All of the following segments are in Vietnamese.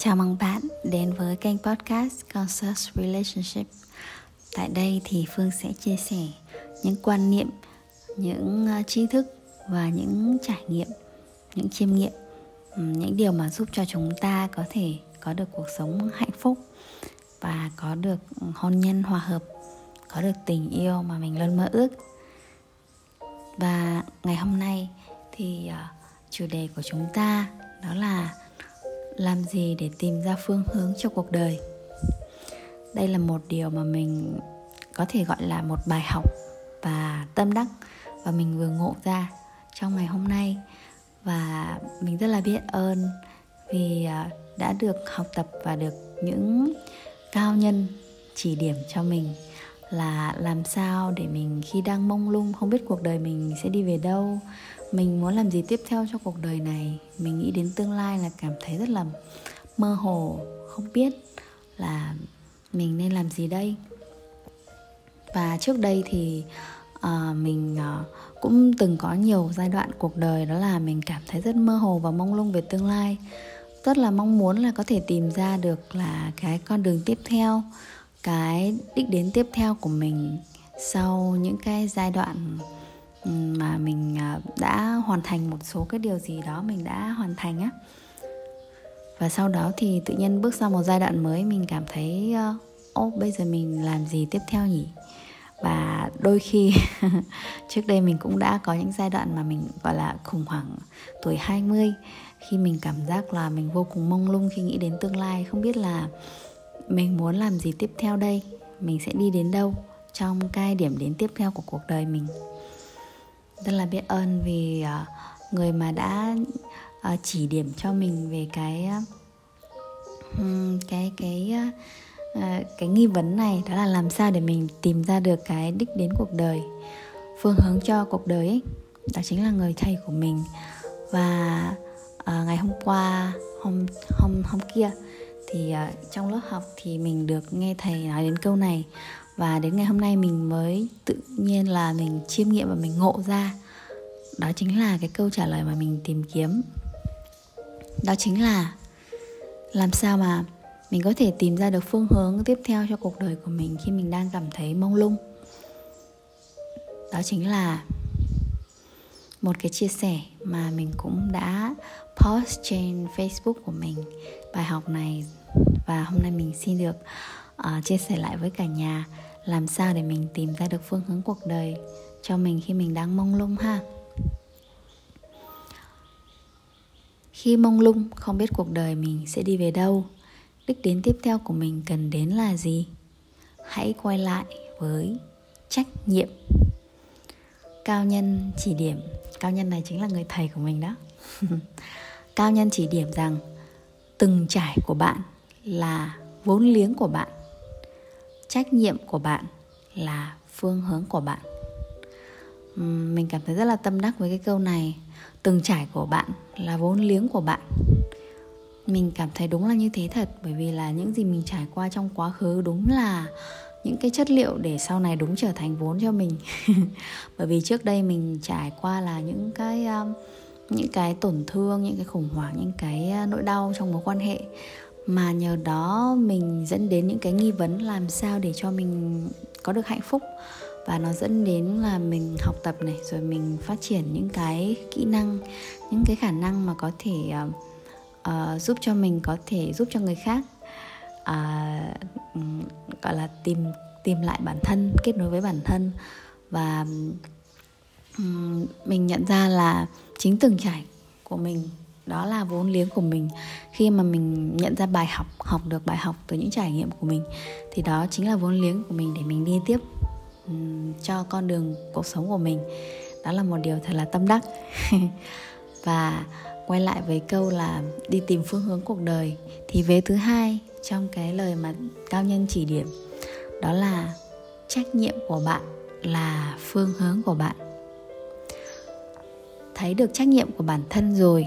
Chào mừng bạn đến với kênh podcast Conscious Relationship. Tại đây thì Phương sẽ chia sẻ những quan niệm, những ờ, tri thức và những trải nghiệm, những chiêm nghiệm, những điều mà giúp cho chúng ta có thể có được cuộc sống hạnh phúc và có được hôn nhân hòa hợp, có được tình yêu mà mình luôn mơ ước. Và ngày hôm nay thì ờ, chủ đề của chúng ta đó là làm gì để tìm ra phương hướng cho cuộc đời. Đây là một điều mà mình có thể gọi là một bài học và tâm đắc và mình vừa ngộ ra trong ngày hôm nay. Và mình rất là biết ơn vì à, đã được học tập và được những cao nhân chỉ điểm cho mình là làm sao để mình khi đang mông lung không biết cuộc đời mình sẽ đi về đâu. Mình muốn làm gì tiếp theo cho cuộc đời này? Mình nghĩ đến tương lai là cảm thấy rất là mơ hồ không biết là mình nên làm gì đây. Và trước đây thì uh, mình uh, cũng từng có nhiều giai đoạn cuộc đời đó là mình cảm thấy rất mơ hồ và mông lung về tương lai. Rất là mong muốn là có thể tìm ra được là cái con đường tiếp theo cái đích đến tiếp theo của mình sau những cái giai đoạn ừ, mà mình à, đã hoàn thành một số cái điều gì đó mình đã hoàn thành á. Và sau đó thì tự nhiên bước sang một giai đoạn mới, mình cảm thấy ô, bây giờ mình làm gì tiếp theo nhỉ? Và đôi khi trước đây mình cũng đã có những giai đoạn mà mình, gọi là, khủng hoảng tuổi 20 khi mình cảm giác là mình vô cùng mông lung khi nghĩ đến tương lai. Không biết là mình muốn làm gì tiếp theo đây? Mình sẽ đi đến đâu trong cái điểm đến tiếp theo của cuộc đời mình? Rất là biết ơn vì à, người mà đã à, chỉ điểm cho mình về cái à, cái cái cái nghi vấn này đó là làm sao để mình tìm ra được cái đích đến cuộc đời phương hướng cho cuộc đời ấy. Đó chính là người thầy của mình. Và uh, ngày hôm qua hôm hôm hôm kia thì uh, trong lớp học thì mình được nghe thầy nói đến câu này. Và đến ngày hôm nay mình mới tự nhiên là mình chiêm nghiệm và mình ngộ ra. Đó chính là cái câu trả lời mà mình tìm kiếm. Đó chính là làm sao mà mình có thể tìm ra được phương hướng tiếp theo cho cuộc đời của mình khi mình đang cảm thấy mông lung. Đó chính là một cái chia sẻ mà mình cũng đã post trên facebook của mình. Bài học này và hôm nay mình xin được uh, chia sẻ lại với cả nhà làm sao để mình tìm ra được phương hướng cuộc đời cho mình khi mình đang mông lung ha. Khi mông lung không biết cuộc đời mình sẽ đi về đâu. Đích đến tiếp theo của mình cần đến là gì? Hãy quay lại với trách nhiệm. Cao nhân chỉ điểm cao nhân này chính là người thầy của mình đó. Cao nhân chỉ điểm rằng từng trải của bạn là vốn liếng của bạn. Trách nhiệm của bạn là phương hướng của bạn. Mình cảm thấy rất là tâm đắc với cái câu này. Từng trải của bạn là vốn liếng của bạn. Mình cảm thấy đúng là như thế thật, bởi vì là những gì mình trải qua trong quá khứ đúng là những cái chất liệu để sau này đúng trở thành vốn cho mình. Bởi vì trước đây mình trải qua là những cái những cái tổn thương, những cái khủng hoảng, những cái nỗi đau trong mối quan hệ mà nhờ đó mình dẫn đến những cái nghi vấn làm sao để cho mình có được hạnh phúc. Và nó dẫn đến là mình học tập này rồi mình phát triển những cái kỹ năng những cái khả năng mà có thể uh, uh, giúp cho mình có thể giúp cho người khác uh, gọi là tìm tìm lại bản thân kết nối với bản thân. Và um, mình nhận ra là chính từng trải của mình đó là vốn liếng của mình. Khi mà mình nhận ra bài học học được bài học từ những trải nghiệm của mình thì đó chính là vốn liếng của mình để mình đi tiếp um, cho con đường cuộc sống của mình. Đó là một điều thật là tâm đắc. Và quay lại với câu là đi tìm phương hướng cuộc đời thì vế thứ hai trong cái lời mà cao nhân chỉ điểm đó là trách nhiệm của bạn là phương hướng của bạn. Thấy được trách nhiệm của bản thân rồi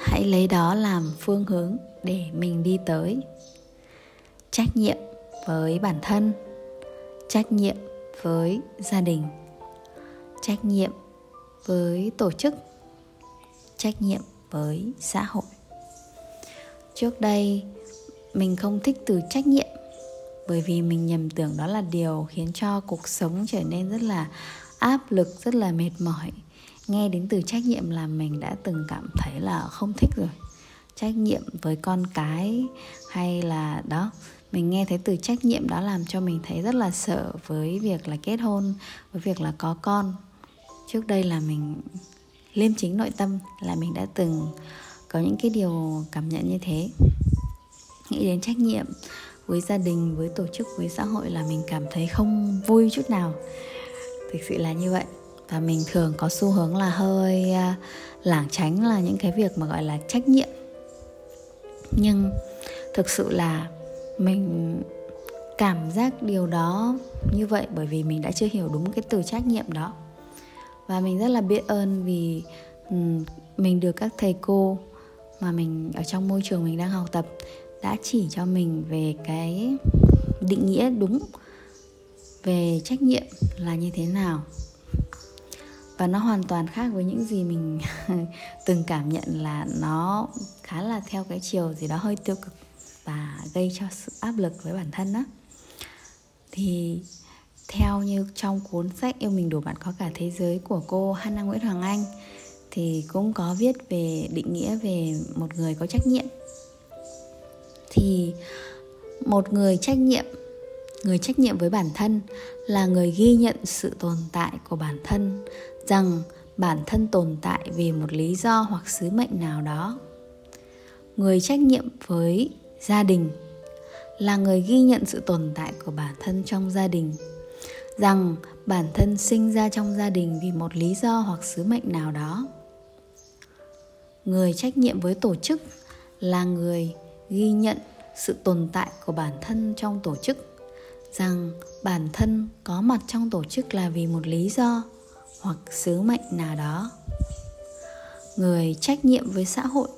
hãy lấy đó làm phương hướng để mình đi tới. Trách nhiệm với bản thân. Trách nhiệm với gia đình. Trách nhiệm với tổ chức. Trách nhiệm với xã hội. Trước đây, mình không thích từ trách nhiệm, bởi vì mình nhầm tưởng đó là điều khiến cho cuộc sống trở nên rất là áp lực, rất là mệt mỏi nghe đến từ trách nhiệm là mình đã từng cảm thấy là không thích rồi. Trách nhiệm với con cái hay là đó, mình nghe thấy từ trách nhiệm đó làm cho mình thấy rất là sợ với việc là kết hôn, với việc là có con. Trước đây là mình liêm chính nội tâm là mình đã từng có những cái điều cảm nhận như thế. Nghĩ đến trách nhiệm với gia đình, với tổ chức, với xã hội là mình cảm thấy không vui chút nào. Thực sự là như vậy và mình thường có xu hướng là hơi à, lảng tránh là những cái việc mà gọi là trách nhiệm. Nhưng thực sự là mình cảm giác điều đó như vậy bởi vì mình đã chưa hiểu đúng cái từ trách nhiệm đó. Và mình rất là biết ơn vì mình được các thầy cô mà mình ở trong môi trường mình đang học tập đã chỉ cho mình về cái định nghĩa đúng về trách nhiệm là như thế nào và nó hoàn toàn khác với những gì mình từng cảm nhận là nó khá là theo cái chiều gì đó hơi tiêu cực và gây cho sự áp lực với bản thân đó thì theo như trong cuốn sách yêu mình đủ bạn có cả thế giới của cô Hannah Nguyễn Hoàng Anh, thì cũng có viết về, định nghĩa về một người có trách nhiệm. Thì một người trách nhiệm, người trách nhiệm với bản thân là người ghi nhận sự tồn tại của bản thân rằng bản thân tồn tại vì một lý do hoặc sứ mệnh nào đó. Người trách nhiệm với gia đình là người ghi nhận sự tồn tại của bản thân trong gia đình. Rằng bản thân sinh ra trong gia đình vì một lý do hoặc sứ mệnh nào đó. Người trách nhiệm với tổ chức là người ghi nhận sự tồn tại của bản thân trong tổ chức. Rằng bản thân có mặt trong tổ chức là vì một lý do hoặc sứ mệnh nào đó. Người trách nhiệm với xã hội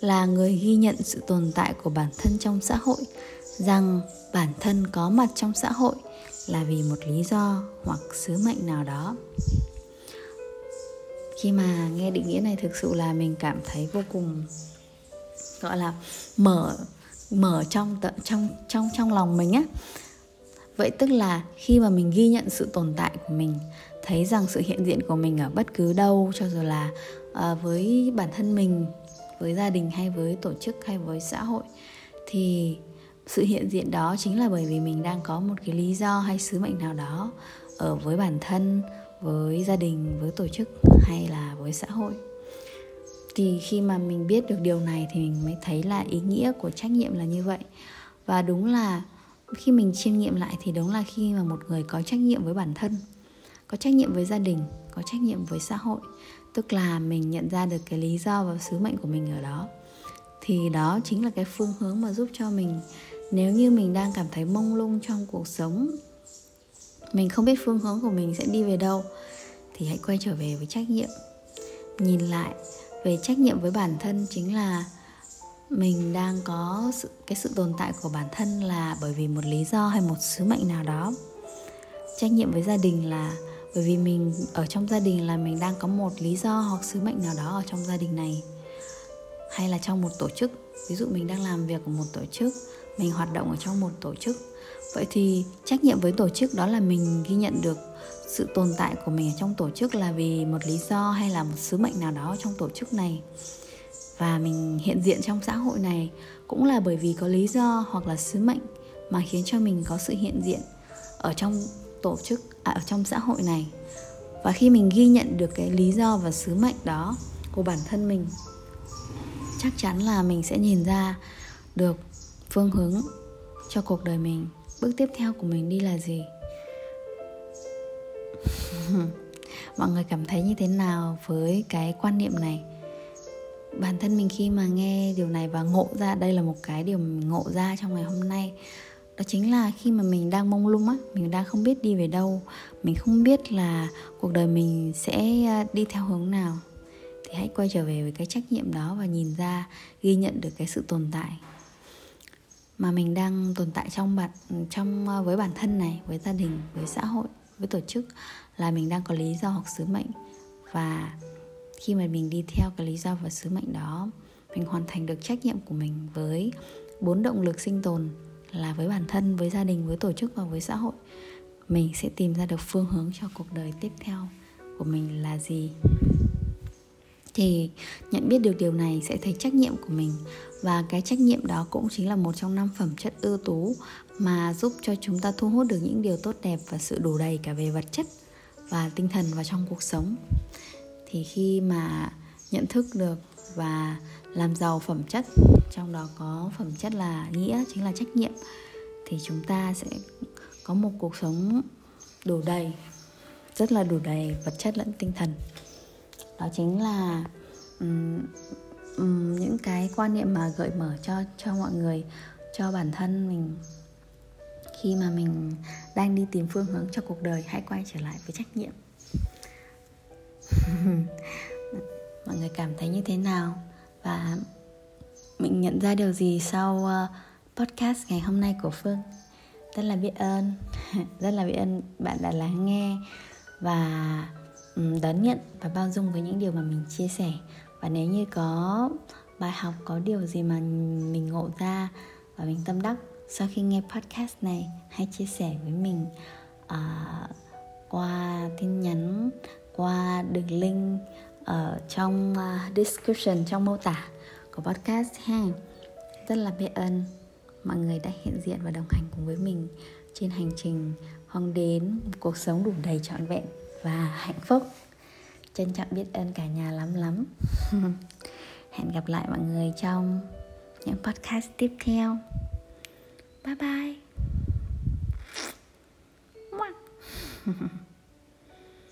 là người ghi nhận sự tồn tại của bản thân trong xã hội, rằng bản thân có mặt trong xã hội là vì một lý do hoặc sứ mệnh nào đó. Khi mà nghe định nghĩa này thực sự là mình cảm thấy vô cùng, gọi là mở mở trong trong trong trong lòng mình á. Vậy tức là khi mà mình ghi nhận sự tồn tại của mình thấy rằng sự hiện diện của mình ở bất cứ đâu cho dù là uh, với bản thân mình với gia đình hay với tổ chức hay với xã hội thì sự hiện diện đó chính là bởi vì mình đang có một cái lý do hay sứ mệnh nào đó ở với bản thân với gia đình với tổ chức hay là với xã hội. Thì khi mà mình biết được điều này thì mình mới thấy là ý nghĩa của trách nhiệm là như vậy. Và đúng là khi mình chiêm nghiệm lại thì đúng là khi mà một người có trách nhiệm với bản thân có trách nhiệm với gia đình, có trách nhiệm với xã hội. Tức là mình nhận ra được cái lý do và sứ mệnh của mình ở đó. Thì đó chính là cái phương hướng mà giúp cho mình, nếu như mình đang cảm thấy mông lung trong cuộc sống, mình không biết phương hướng của mình sẽ đi về đâu, thì hãy quay trở về với trách nhiệm. Nhìn lại, về trách nhiệm với bản thân chính là mình đang có sự, cái sự tồn tại của bản thân là bởi vì một lý do hay một sứ mệnh nào đó. Trách nhiệm với gia đình là bởi vì mình, ở trong gia đình là mình đang có một lý do hoặc sứ mệnh nào đó ở trong gia đình này. Hay là trong một tổ chức. Ví dụ mình đang làm việc ở một tổ chức, mình hoạt động ở trong một tổ chức. Vậy thì trách nhiệm với tổ chức đó là mình ghi nhận được sự tồn tại của mình ở trong tổ chức là vì một lý do hay là một sứ mệnh nào đó trong tổ chức này. Và mình hiện diện trong xã hội này cũng là bởi vì có lý do hoặc là sứ mệnh mà khiến cho mình có sự hiện diện ở trong tổ chức à, ở trong xã hội này. Và khi mình ghi nhận được cái lý do và sứ mệnh đó của bản thân mình chắc chắn là mình sẽ nhìn ra được phương hướng cho cuộc đời mình. Bước tiếp theo của mình đi là gì? Mọi người cảm thấy như thế nào với cái quan niệm này? Bản thân mình khi mà nghe điều này và ngộ ra đây là một cái điều mình ngộ ra trong ngày hôm nay đó chính là khi mà mình đang mông lung á, mình đang không biết đi về đâu. Mình không biết là cuộc đời mình sẽ à, đi theo hướng nào. Thì hãy quay trở về với cái trách nhiệm đó và nhìn ra, ghi nhận được cái sự tồn tại mà mình đang tồn tại trong bạn, trong à, với bản thân này, với gia đình, với xã hội, với tổ chức là mình đang có lý do hoặc sứ mệnh. Và khi mà mình đi theo cái lý do và sứ mệnh đó, mình hoàn thành được trách nhiệm của mình với bốn động lực sinh tồn là với bản thân, với gia đình, với tổ chức và với xã hội. Mình sẽ tìm ra được phương hướng cho cuộc đời tiếp theo của mình là gì. Thì nhận biết được điều này sẽ thấy trách nhiệm của mình. Và cái trách nhiệm đó cũng chính là một trong năm phẩm chất ưu tú mà giúp cho chúng ta thu hút được những điều tốt đẹp và sự đủ đầy cả về vật chất và tinh thần vào trong cuộc sống. Thì khi mà nhận thức được và làm giàu phẩm chất trong đó có phẩm chất là nghĩa chính là trách nhiệm thì chúng ta sẽ có một cuộc sống đủ đầy rất là đủ đầy vật chất lẫn tinh thần. Đó chính là um, um, những cái quan niệm mà gợi mở cho cho mọi người cho bản thân mình khi mà mình đang đi tìm phương hướng cho cuộc đời hãy quay trở lại với trách nhiệm. Mọi người cảm thấy như thế nào? Và mình nhận ra điều gì sau ờ, podcast ngày hôm nay của phương? Rất là biết ơn. Rất là biết ơn bạn đã lắng nghe và đón nhận và bao dung với những điều mà mình chia sẻ. Và nếu như có bài học có điều gì mà mình ngộ ra và mình tâm đắc sau khi nghe podcast này hãy chia sẻ với mình uh, qua tin nhắn qua đường link ở trong à, description, trong mô tả của podcast ha. Rất là biết ơn mọi người đã hiện diện và đồng hành cùng với mình trên hành trình hướng đến một cuộc sống đủ đầy trọn vẹn và hạnh phúc. Trân trọng biết ơn cả nhà lắm lắm. Hẹn gặp lại mọi người trong những podcast tiếp theo. Bye bye.